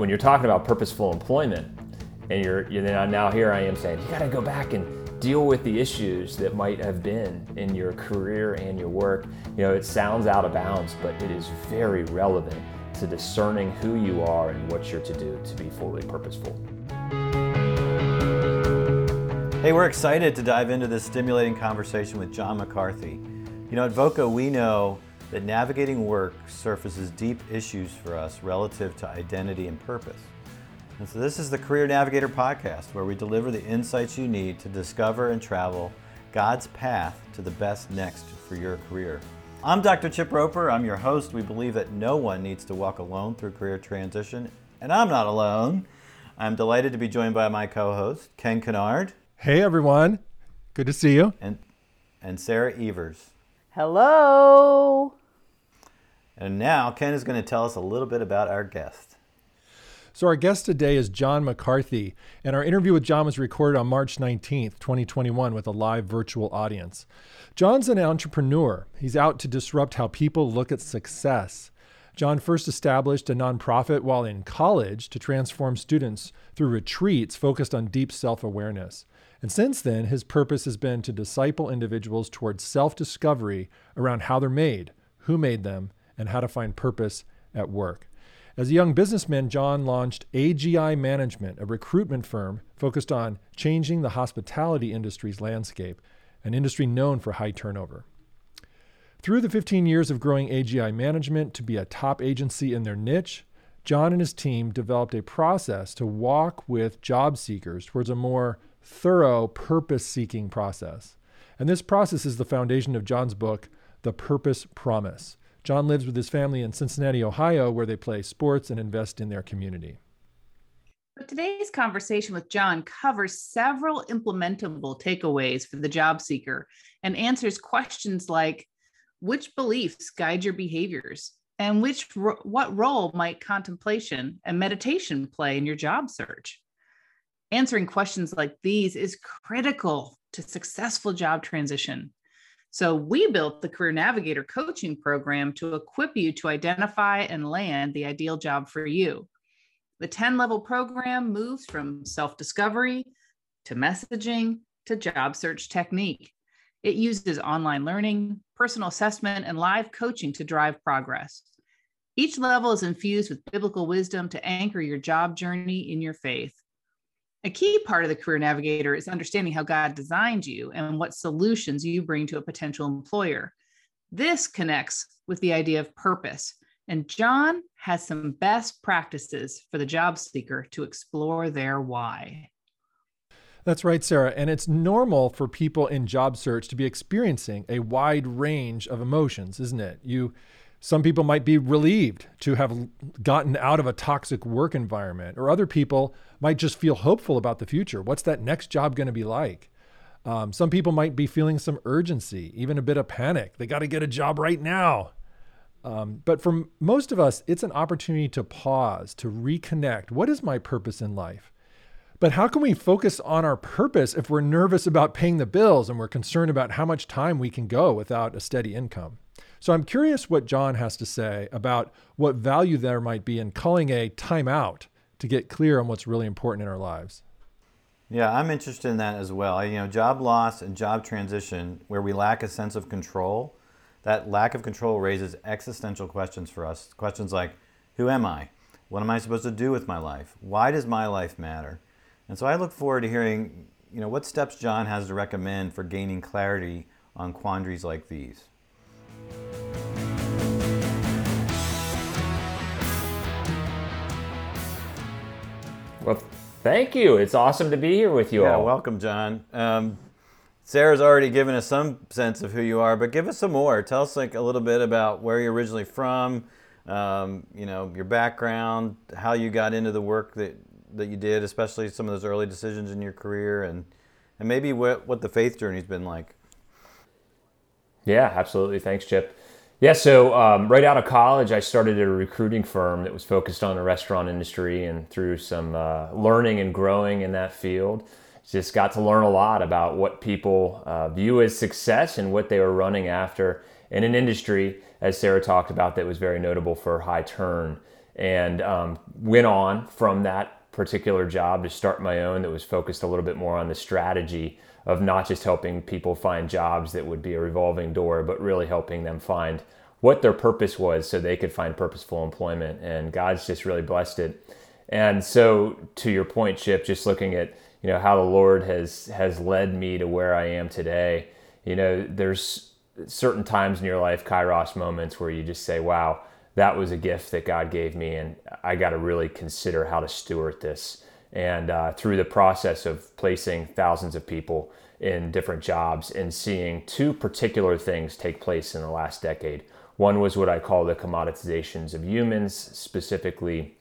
when you're talking about purposeful employment, and you're, you know, now here I am saying you got to go back and deal with the issues that might have been in your career and your work. You know, it sounds out of bounds, but it is very relevant to discerning who you are and what you're to do to be fully purposeful. Hey, we're excited to dive into this stimulating conversation with John McCarthy. You know, at VOCA, we know that navigating work surfaces deep issues for us relative to identity and purpose. And so, this is the Career Navigator podcast where we deliver the insights you need to discover and travel God's path to the best next for your career. I'm Dr. Chip Roper. I'm your host. We believe that no one needs to walk alone through career transition, and I'm not alone. I'm delighted to be joined by my co host, Ken Kennard. Hey, everyone. Good to see you. And, and Sarah Evers. Hello. And now Ken is going to tell us a little bit about our guest. So, our guest today is John McCarthy, and our interview with John was recorded on March 19th, 2021, with a live virtual audience. John's an entrepreneur. He's out to disrupt how people look at success. John first established a nonprofit while in college to transform students through retreats focused on deep self awareness. And since then, his purpose has been to disciple individuals towards self discovery around how they're made, who made them, and how to find purpose at work. As a young businessman, John launched AGI Management, a recruitment firm focused on changing the hospitality industry's landscape, an industry known for high turnover. Through the 15 years of growing AGI Management to be a top agency in their niche, John and his team developed a process to walk with job seekers towards a more thorough, purpose seeking process. And this process is the foundation of John's book, The Purpose Promise. John lives with his family in Cincinnati, Ohio, where they play sports and invest in their community. But today's conversation with John covers several implementable takeaways for the job seeker and answers questions like which beliefs guide your behaviors and which what role might contemplation and meditation play in your job search answering questions like these is critical to successful job transition. So, we built the Career Navigator coaching program to equip you to identify and land the ideal job for you. The 10 level program moves from self discovery to messaging to job search technique. It uses online learning, personal assessment, and live coaching to drive progress. Each level is infused with biblical wisdom to anchor your job journey in your faith. A key part of the career navigator is understanding how God designed you and what solutions you bring to a potential employer. This connects with the idea of purpose. And John has some best practices for the job seeker to explore their why. That's right, Sarah. And it's normal for people in job search to be experiencing a wide range of emotions, isn't it? You some people might be relieved to have gotten out of a toxic work environment, or other people might just feel hopeful about the future. What's that next job going to be like? Um, some people might be feeling some urgency, even a bit of panic. They got to get a job right now. Um, but for most of us, it's an opportunity to pause, to reconnect. What is my purpose in life? But how can we focus on our purpose if we're nervous about paying the bills and we're concerned about how much time we can go without a steady income? So I'm curious what John has to say about what value there might be in calling a timeout to get clear on what's really important in our lives. Yeah, I'm interested in that as well. You know, job loss and job transition, where we lack a sense of control, that lack of control raises existential questions for us. Questions like, who am I? What am I supposed to do with my life? Why does my life matter? And so I look forward to hearing, you know, what steps John has to recommend for gaining clarity on quandaries like these. Well, thank you. It's awesome to be here with you yeah, all. welcome, John. Um, Sarah's already given us some sense of who you are, but give us some more. Tell us like a little bit about where you're originally from, um, you know, your background, how you got into the work that, that you did, especially some of those early decisions in your career, and and maybe what what the faith journey's been like. Yeah, absolutely. Thanks, Chip. Yeah, so um, right out of college, I started a recruiting firm that was focused on the restaurant industry, and through some uh, learning and growing in that field, just got to learn a lot about what people uh, view as success and what they were running after in an industry, as Sarah talked about, that was very notable for high turn. And um, went on from that particular job to start my own that was focused a little bit more on the strategy of not just helping people find jobs that would be a revolving door, but really helping them find what their purpose was so they could find purposeful employment. And God's just really blessed it. And so, to your point, Chip, just looking at you know how the Lord has has led me to where I am today. You know, there's certain times in your life, Kairos moments, where you just say, "Wow, that was a gift that God gave me, and I got to really consider how to steward this." And uh, through the process of placing thousands of people in different jobs and seeing two particular things take place in the last decade. One was what I call the commoditizations of humans, specifically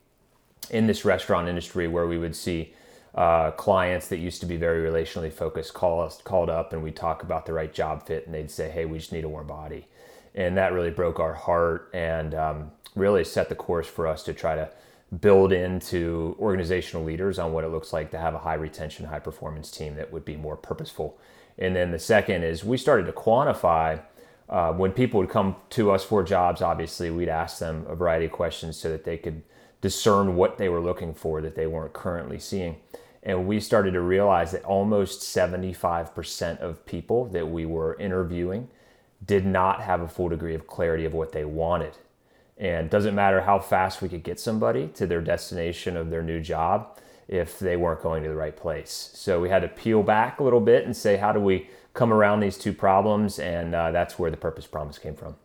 in this restaurant industry, where we would see uh, clients that used to be very relationally focused call us called up and we talk about the right job fit, and they'd say, "Hey, we just need a warm body," and that really broke our heart and um, really set the course for us to try to build into organizational leaders on what it looks like to have a high retention, high performance team that would be more purposeful. And then the second is we started to quantify uh, when people would come to us for jobs. Obviously, we'd ask them a variety of questions so that they could discern what they were looking for that they weren't currently seeing. And we started to realize that almost 75% of people that we were interviewing did not have a full degree of clarity of what they wanted. And it doesn't matter how fast we could get somebody to their destination of their new job if they weren't going to the right place. So we had to peel back a little bit and say, how do we come around these two problems? And uh, that's where the purpose promise came from.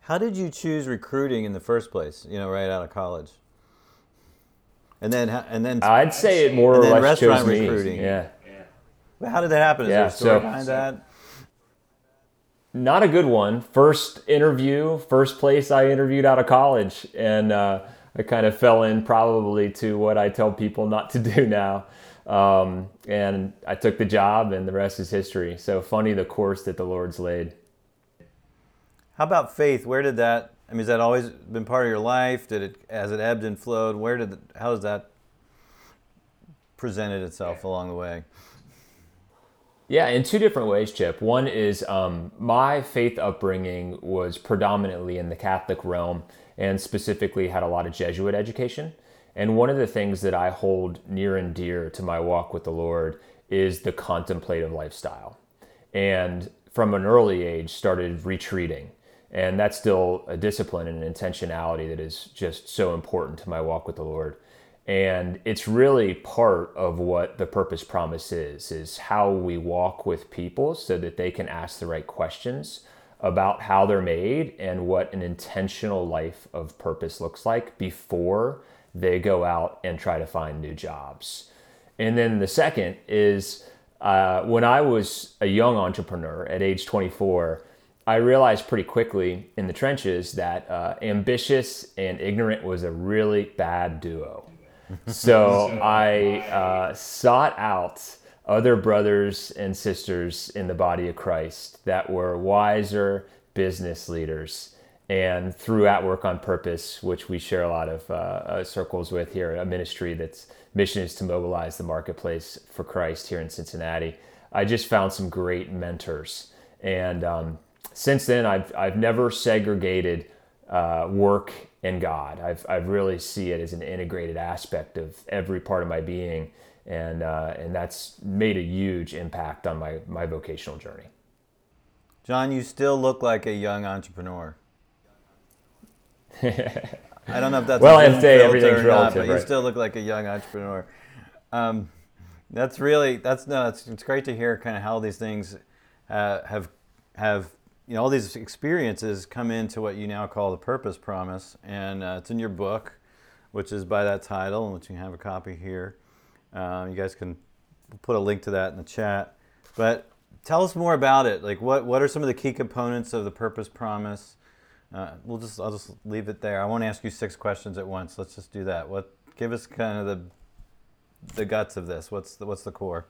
How did you choose recruiting in the first place? You know, right out of college. And then, and then I'd say it more or less restaurant chose recruiting. Me. Yeah. yeah. How did that happen? Is yeah, there a story so, behind that? Not a good one. First interview, first place I interviewed out of college, and uh, I kind of fell in probably to what I tell people not to do now. Um, and I took the job, and the rest is history. So funny the course that the Lord's laid. How about faith? Where did that I mean, has that always been part of your life? Did it, as it ebbed and flowed, where did, how has that presented itself along the way? Yeah, in two different ways, Chip. One is um, my faith upbringing was predominantly in the Catholic realm and specifically had a lot of Jesuit education. And one of the things that I hold near and dear to my walk with the Lord is the contemplative lifestyle. And from an early age, started retreating and that's still a discipline and an intentionality that is just so important to my walk with the Lord. And it's really part of what the purpose promise is, is how we walk with people so that they can ask the right questions about how they're made and what an intentional life of purpose looks like before they go out and try to find new jobs. And then the second is uh, when I was a young entrepreneur at age 24, I realized pretty quickly in the trenches that uh, ambitious and ignorant was a really bad duo. So I uh, sought out other brothers and sisters in the body of Christ that were wiser business leaders. And through At Work on Purpose, which we share a lot of uh, uh circles with here, a ministry that's mission is to mobilize the marketplace for Christ here in Cincinnati, I just found some great mentors. And um, since then, I've, I've never segregated uh, work and God. I've, I really see it as an integrated aspect of every part of my being. And, uh, and that's made a huge impact on my, my vocational journey. John, you still look like a young entrepreneur. I don't know if that's well. I say everything's relative, not, but right? you still look like a young entrepreneur. Um, that's really that's no. It's, it's great to hear kind of how these things uh, have have you know all these experiences come into what you now call the purpose promise and uh, it's in your book which is by that title and which you have a copy here. Uh, you guys can put a link to that in the chat. But tell us more about it. Like what, what are some of the key components of the purpose promise? Uh, we'll just i'll just leave it there. I won't ask you six questions at once. Let's just do that. What give us kind of the the guts of this. What's the, what's the core?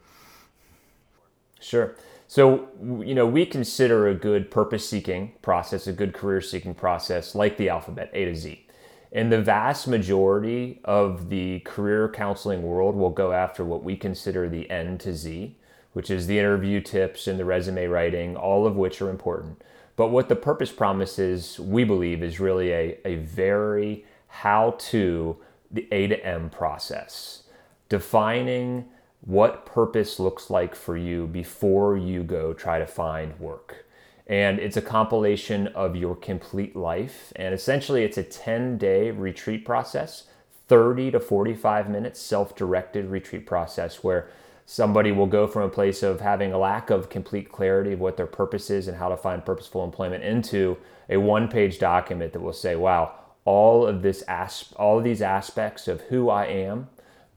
Sure so, you know, we consider a good purpose seeking process, a good career seeking process like the alphabet, A to Z. And the vast majority of the career counseling world will go after what we consider the N to Z, which is the interview tips and the resume writing, all of which are important. But what the purpose promise is, we believe, is really a, a very how to the A to M process, defining what purpose looks like for you before you go try to find work. And it's a compilation of your complete life. And essentially, it's a 10 day retreat process, 30 to 45 minutes self directed retreat process where somebody will go from a place of having a lack of complete clarity of what their purpose is and how to find purposeful employment into a one page document that will say, wow, all of this as- all of these aspects of who I am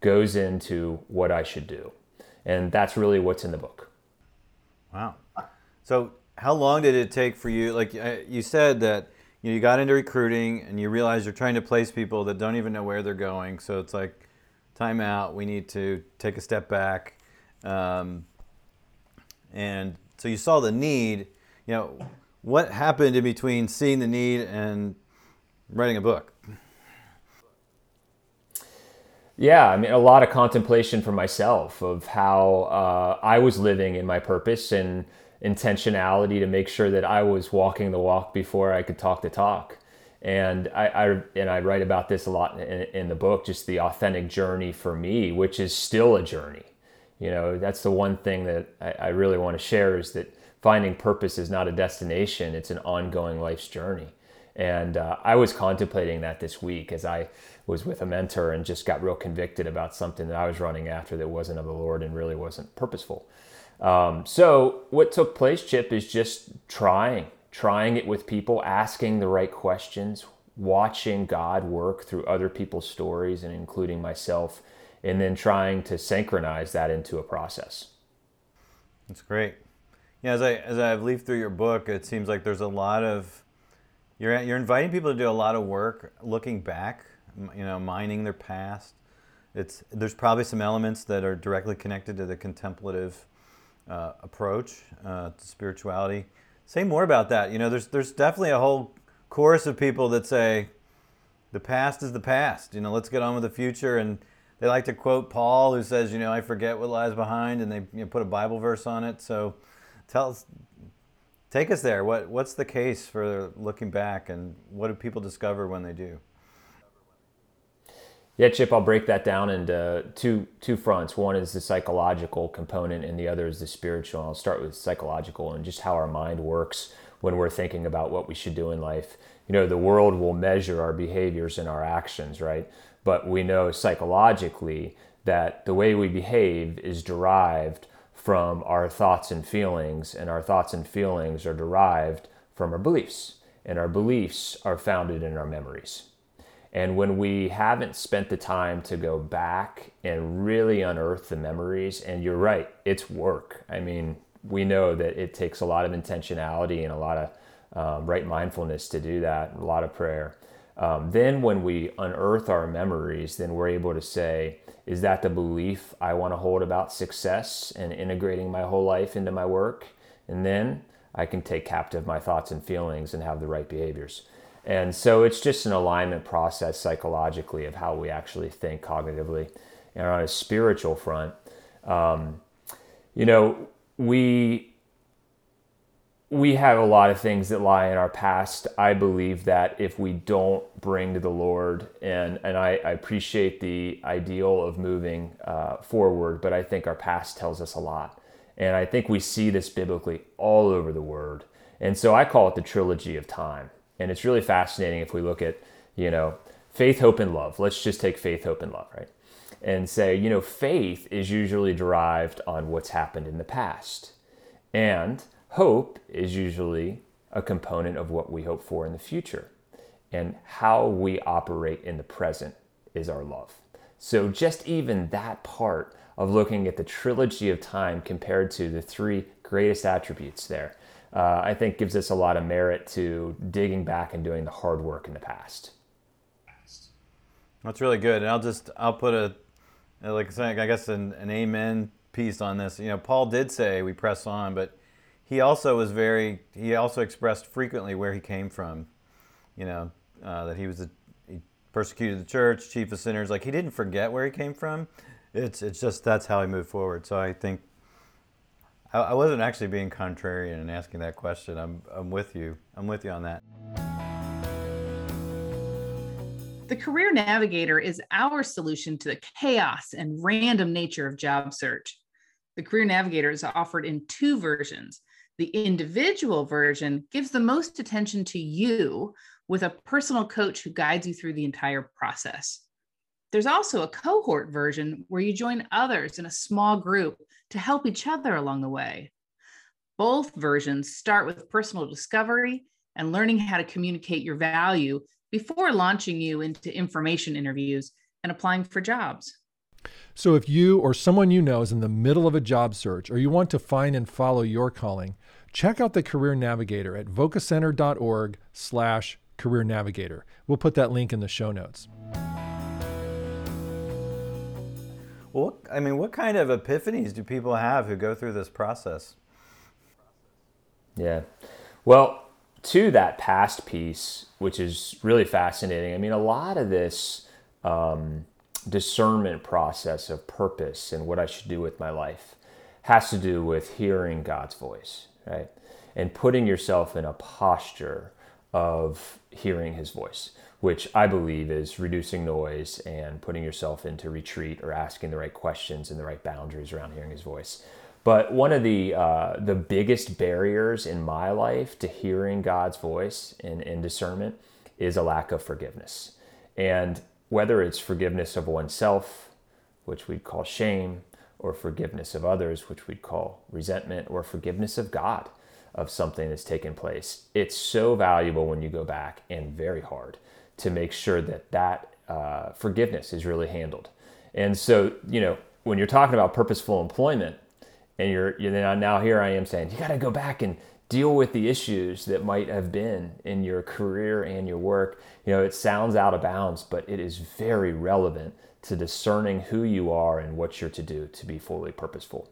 goes into what I should do. And that's really what's in the book. Wow. So, how long did it take for you? Like you said that you got into recruiting and you realize you're trying to place people that don't even know where they're going. So it's like, time out. We need to take a step back. Um, and so you saw the need. You know, what happened in between seeing the need and writing a book? Yeah, I mean, a lot of contemplation for myself of how uh, I was living in my purpose and intentionality to make sure that I was walking the walk before I could talk the talk. And I, I and I write about this a lot in, in the book, just the authentic journey for me, which is still a journey. You know, that's the one thing that I, I really want to share is that finding purpose is not a destination; it's an ongoing life's journey. And uh, I was contemplating that this week as I was with a mentor and just got real convicted about something that I was running after that wasn't of the Lord and really wasn't purposeful. Um, so, what took place, Chip, is just trying, trying it with people, asking the right questions, watching God work through other people's stories and including myself, and then trying to synchronize that into a process. That's great. Yeah, as I as I've leafed through your book, it seems like there's a lot of you're, you're inviting people to do a lot of work looking back, you know, mining their past. It's, there's probably some elements that are directly connected to the contemplative uh, approach uh, to spirituality. Say more about that. You know, there's, there's definitely a whole chorus of people that say, the past is the past. You know, let's get on with the future. And they like to quote Paul, who says, you know, I forget what lies behind, and they you know, put a Bible verse on it. So tell us, Take us there. What what's the case for looking back, and what do people discover when they do? Yeah, Chip, I'll break that down into two two fronts. One is the psychological component, and the other is the spiritual. I'll start with psychological and just how our mind works when we're thinking about what we should do in life. You know, the world will measure our behaviors and our actions, right? But we know psychologically that the way we behave is derived from our thoughts and feelings, and our thoughts and feelings are derived from our beliefs, and our beliefs are founded in our memories. And when we haven't spent the time to go back and really unearth the memories, and you're right, it's work. I mean, we know that it takes a lot of intentionality and a lot of um, right mindfulness to do that, a lot of prayer. Um, then, when we unearth our memories, then we're able to say, is that the belief I want to hold about success and integrating my whole life into my work? And then I can take captive my thoughts and feelings and have the right behaviors. And so it's just an alignment process psychologically of how we actually think cognitively. And on a spiritual front, um, you know, we we have a lot of things that lie in our past. I believe that if we don't bring to the Lord, and and I, I appreciate the ideal of moving uh, forward, but I think our past tells us a lot, and I think we see this biblically all over the Word, and so I call it the trilogy of time, and it's really fascinating if we look at you know faith, hope, and love. Let's just take faith, hope, and love, right? And say you know faith is usually derived on what's happened in the past, and Hope is usually a component of what we hope for in the future. And how we operate in the present is our love. So, just even that part of looking at the trilogy of time compared to the three greatest attributes there, uh, I think gives us a lot of merit to digging back and doing the hard work in the past. That's really good. And I'll just, I'll put a, like I guess an, an amen piece on this. You know, Paul did say we press on, but he also was very he also expressed frequently where he came from you know uh, that he was a, he persecuted the church chief of sinners like he didn't forget where he came from it's it's just that's how he moved forward so i think i, I wasn't actually being contrarian and asking that question i'm i'm with you i'm with you on that The Career Navigator is our solution to the chaos and random nature of job search. The Career Navigator is offered in two versions. The individual version gives the most attention to you with a personal coach who guides you through the entire process. There's also a cohort version where you join others in a small group to help each other along the way. Both versions start with personal discovery and learning how to communicate your value before launching you into information interviews and applying for jobs. So, if you or someone you know is in the middle of a job search or you want to find and follow your calling, check out the Career Navigator at vocacenter.org/slash Career Navigator. We'll put that link in the show notes. Well, I mean, what kind of epiphanies do people have who go through this process? Yeah. Well, to that past piece, which is really fascinating, I mean, a lot of this um, discernment process of purpose and what I should do with my life has to do with hearing God's voice, right? And putting yourself in a posture of hearing his voice, which I believe is reducing noise and putting yourself into retreat or asking the right questions and the right boundaries around hearing his voice. But one of the uh, the biggest barriers in my life to hearing God's voice and, and discernment is a lack of forgiveness. And whether it's forgiveness of oneself, which we'd call shame, or forgiveness of others, which we'd call resentment, or forgiveness of God of something that's taken place, it's so valuable when you go back and very hard to make sure that that uh, forgiveness is really handled. And so, you know, when you're talking about purposeful employment, and you're, you know, now here I am saying you got to go back and deal with the issues that might have been in your career and your work. You know, it sounds out of bounds, but it is very relevant to discerning who you are and what you're to do to be fully purposeful.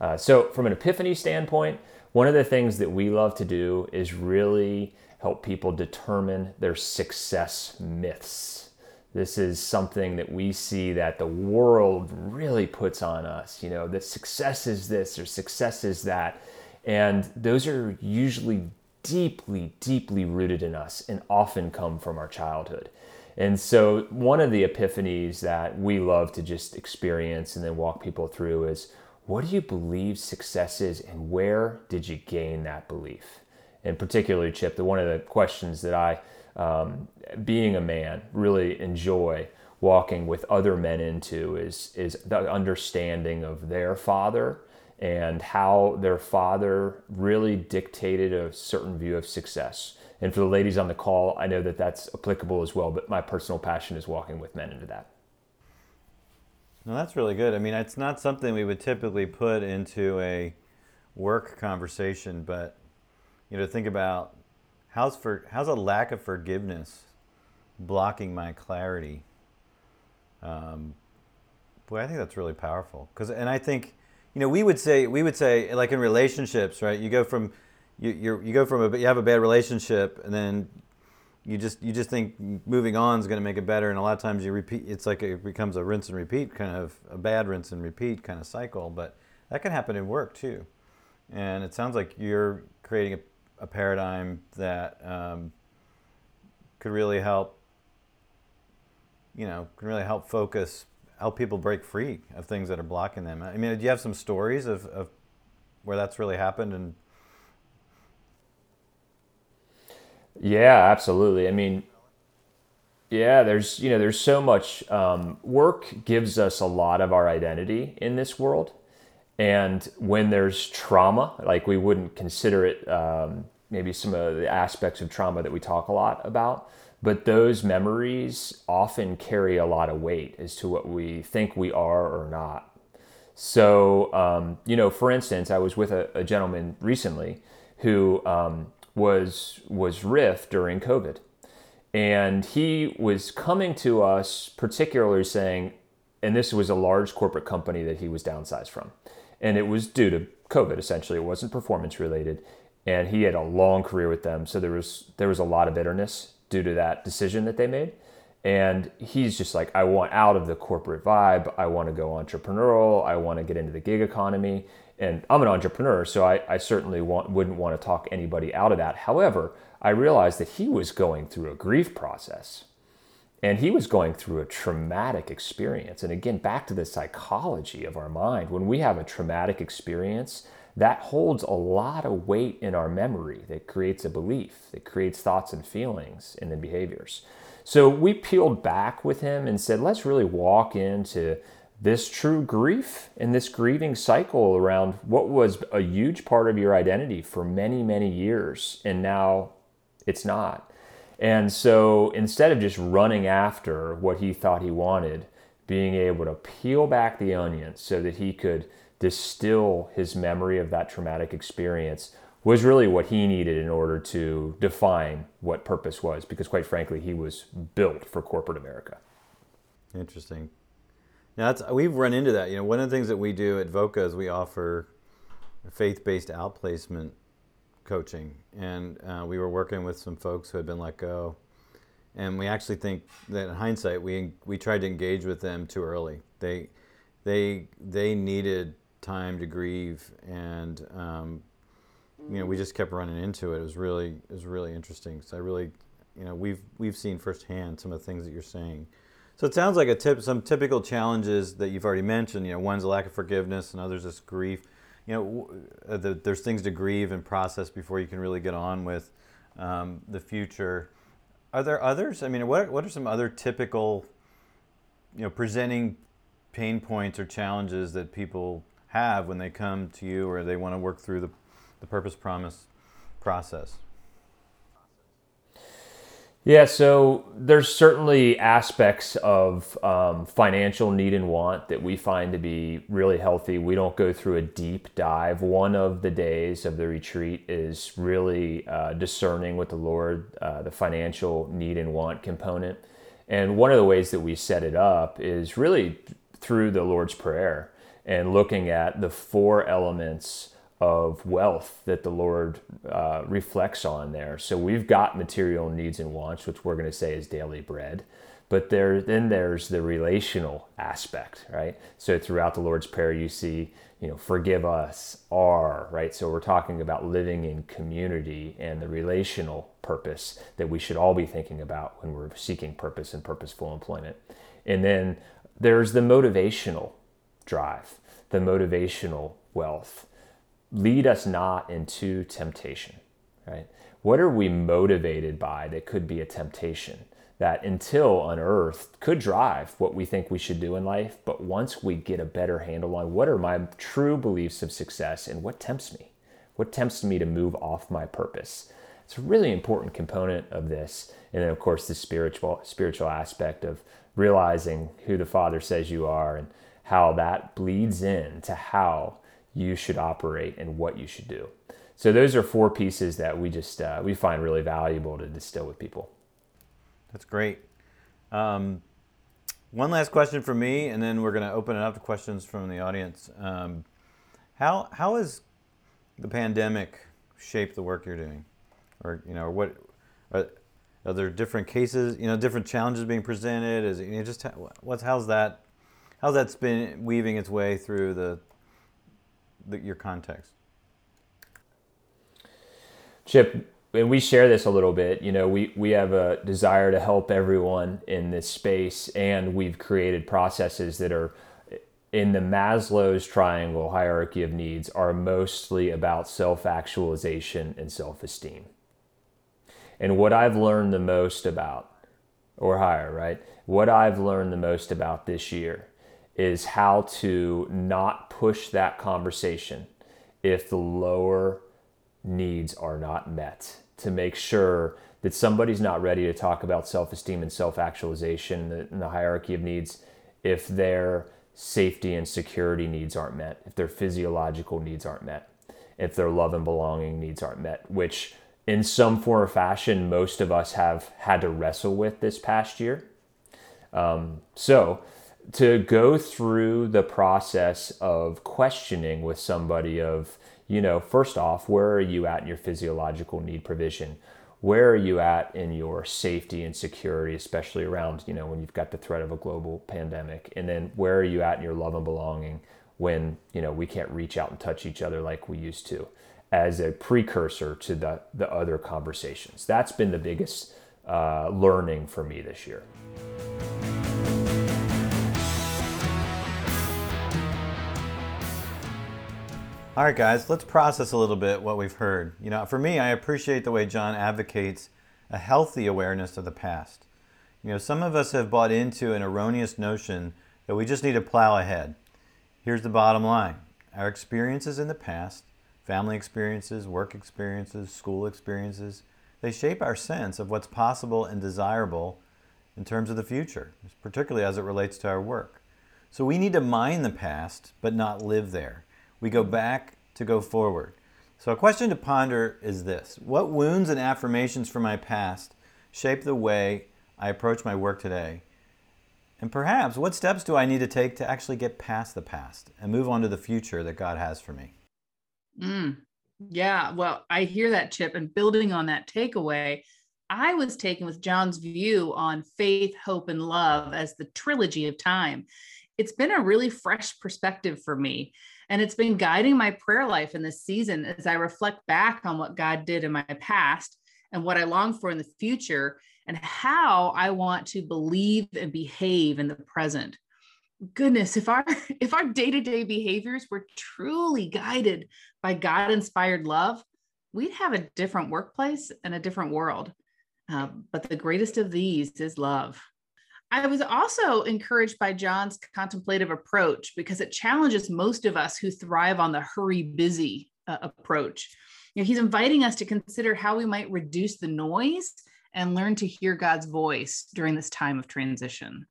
Uh, so, from an epiphany standpoint, one of the things that we love to do is really help people determine their success myths. This is something that we see that the world really puts on us. You know, that success is this or success is that. And those are usually deeply, deeply rooted in us and often come from our childhood. And so, one of the epiphanies that we love to just experience and then walk people through is what do you believe success is and where did you gain that belief? And particularly, Chip, the one of the questions that I, um, being a man, really enjoy walking with other men into is is the understanding of their father and how their father really dictated a certain view of success. And for the ladies on the call, I know that that's applicable as well, but my personal passion is walking with men into that. No, that's really good. I mean, it's not something we would typically put into a work conversation, but you know, think about how's for how's a lack of forgiveness blocking my clarity. Um, boy, I think that's really powerful. Because, and I think, you know, we would say we would say like in relationships, right? You go from you you you go from a you have a bad relationship, and then you just you just think moving on is going to make it better. And a lot of times you repeat it's like it becomes a rinse and repeat kind of a bad rinse and repeat kind of cycle but that can happen in work too. And it sounds like you're creating a, a paradigm that um, could really help you know can really help focus help people break free of things that are blocking them. I mean do you have some stories of, of where that's really happened and Yeah, absolutely. I mean, yeah, there's you know there's so much um, work gives us a lot of our identity in this world, and when there's trauma, like we wouldn't consider it um, maybe some of the aspects of trauma that we talk a lot about, but those memories often carry a lot of weight as to what we think we are or not. So um, you know, for instance, I was with a, a gentleman recently who um, was was RIF during COVID, and he was coming to us particularly saying, and this was a large corporate company that he was downsized from, and it was due to COVID. Essentially, it wasn't performance related, and he had a long career with them, so there was there was a lot of bitterness due to that decision that they made. And he's just like, I want out of the corporate vibe. I want to go entrepreneurial. I want to get into the gig economy and I'm an entrepreneur, so I, I certainly want, wouldn't want to talk anybody out of that. However, I realized that he was going through a grief process. And he was going through a traumatic experience. And again, back to the psychology of our mind. When we have a traumatic experience, that holds a lot of weight in our memory that creates a belief, that creates thoughts and feelings and then behaviors. So we peeled back with him and said, let's really walk into this true grief and this grieving cycle around what was a huge part of your identity for many, many years. And now it's not. And so instead of just running after what he thought he wanted, being able to peel back the onion so that he could distill his memory of that traumatic experience was really what he needed in order to define what purpose was because quite frankly he was built for corporate america interesting now that's we've run into that you know one of the things that we do at voca is we offer faith-based outplacement coaching and uh, we were working with some folks who had been let go and we actually think that in hindsight we we tried to engage with them too early they they they needed time to grieve, and um, you know, we just kept running into it. It was really, it was really interesting. So I really, you know, we've we've seen firsthand some of the things that you're saying. So it sounds like a tip, some typical challenges that you've already mentioned. You know, one's a lack of forgiveness, and others is grief. You know, uh, the, there's things to grieve and process before you can really get on with um, the future. Are there others? I mean, what what are some other typical, you know, presenting pain points or challenges that people have when they come to you or they want to work through the, the purpose promise process? Yeah, so there's certainly aspects of um, financial need and want that we find to be really healthy. We don't go through a deep dive. One of the days of the retreat is really uh, discerning with the Lord uh, the financial need and want component. And one of the ways that we set it up is really through the Lord's Prayer and looking at the four elements of wealth that the Lord uh, reflects on there. So we've got material needs and wants, which we're going to say is daily bread. But there, then there's the relational aspect, right? So throughout the Lord's Prayer, you see, you know, forgive us, our, right? So we're talking about living in community and the relational purpose that we should all be thinking about when we're seeking purpose and purposeful employment. And then there's the motivational drive, the motivational wealth. Lead us not into temptation, right? What are we motivated by that could be a temptation that until unearthed could drive what we think we should do in life? But once we get a better handle on what are my true beliefs of success and what tempts me, what tempts me to move off my purpose? It's a really important component of this. And then, of course, the spiritual spiritual aspect of realizing who the Father says you are and how that bleeds in to how you should operate and what you should do. So those are four pieces that we just uh, we find really valuable to distill with people. That's great. Um, one last question from me, and then we're going to open it up to questions from the audience. Um, how how has the pandemic shaped the work you're doing, or you know, what are, are there different cases, you know, different challenges being presented? Is it, you know, just what's how's that how's that's been weaving its way through the, the your context? Chip, and we share this a little bit. You know, we we have a desire to help everyone in this space, and we've created processes that are in the Maslow's triangle hierarchy of needs are mostly about self-actualization and self-esteem. And what I've learned the most about, or higher, right? What I've learned the most about this year is how to not push that conversation if the lower needs are not met to make sure that somebody's not ready to talk about self-esteem and self-actualization in the hierarchy of needs if their safety and security needs aren't met if their physiological needs aren't met if their love and belonging needs aren't met which in some form or fashion most of us have had to wrestle with this past year. Um, so to go through the process of questioning with somebody of you know first off where are you at in your physiological need provision? Where are you at in your safety and security especially around you know when you've got the threat of a global pandemic? And then where are you at in your love and belonging when you know we can't reach out and touch each other like we used to as a precursor to the the other conversations? That's been the biggest uh, learning for me this year. All right, guys, let's process a little bit what we've heard. You know, for me, I appreciate the way John advocates a healthy awareness of the past. You know, some of us have bought into an erroneous notion that we just need to plow ahead. Here's the bottom line our experiences in the past, family experiences, work experiences, school experiences, they shape our sense of what's possible and desirable in terms of the future, particularly as it relates to our work. So we need to mind the past, but not live there. We go back to go forward. So, a question to ponder is this What wounds and affirmations from my past shape the way I approach my work today? And perhaps, what steps do I need to take to actually get past the past and move on to the future that God has for me? Mm, yeah, well, I hear that, Chip. And building on that takeaway, I was taken with John's view on faith, hope, and love as the trilogy of time. It's been a really fresh perspective for me. And it's been guiding my prayer life in this season as I reflect back on what God did in my past and what I long for in the future and how I want to believe and behave in the present. Goodness, if our if our day-to-day behaviors were truly guided by God-inspired love, we'd have a different workplace and a different world. Uh, but the greatest of these is love. I was also encouraged by John's contemplative approach because it challenges most of us who thrive on the hurry busy uh, approach. You know, he's inviting us to consider how we might reduce the noise and learn to hear God's voice during this time of transition.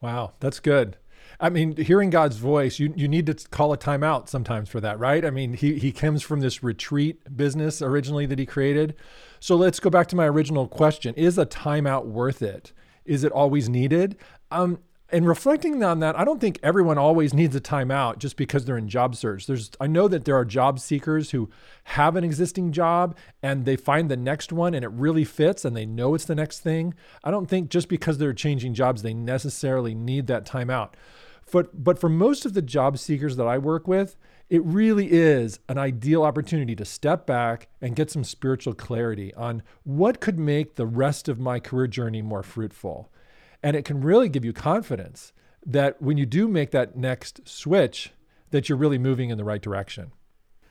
Wow, that's good. I mean, hearing God's voice, you, you need to call a timeout sometimes for that, right? I mean, he, he comes from this retreat business originally that he created. So let's go back to my original question Is a timeout worth it? Is it always needed? Um, and reflecting on that, I don't think everyone always needs a timeout just because they're in job search. There's I know that there are job seekers who have an existing job and they find the next one and it really fits and they know it's the next thing. I don't think just because they're changing jobs they necessarily need that timeout. But but for most of the job seekers that I work with, it really is an ideal opportunity to step back and get some spiritual clarity on what could make the rest of my career journey more fruitful. And it can really give you confidence that when you do make that next switch, that you're really moving in the right direction.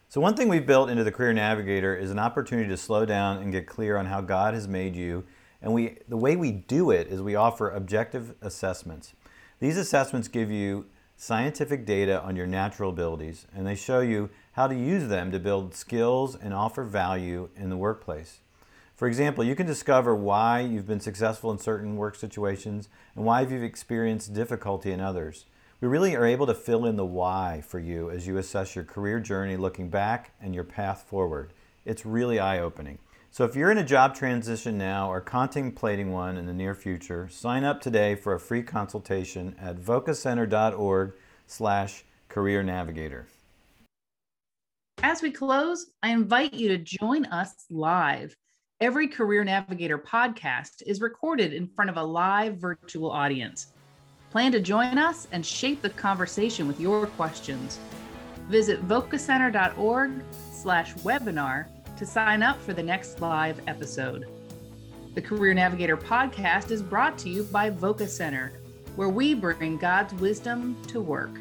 So, one thing we've built into the Career Navigator is an opportunity to slow down and get clear on how God has made you. And we, the way we do it is we offer objective assessments. These assessments give you scientific data on your natural abilities, and they show you how to use them to build skills and offer value in the workplace. For example, you can discover why you've been successful in certain work situations and why you've experienced difficulty in others. We really are able to fill in the why for you as you assess your career journey looking back and your path forward. It's really eye opening. So if you're in a job transition now or contemplating one in the near future, sign up today for a free consultation at vocacenter.org slash career navigator. As we close, I invite you to join us live. Every Career Navigator podcast is recorded in front of a live virtual audience. Plan to join us and shape the conversation with your questions. Visit vocacenter.org slash webinar to sign up for the next live episode. The Career Navigator podcast is brought to you by Voca Center, where we bring God's wisdom to work.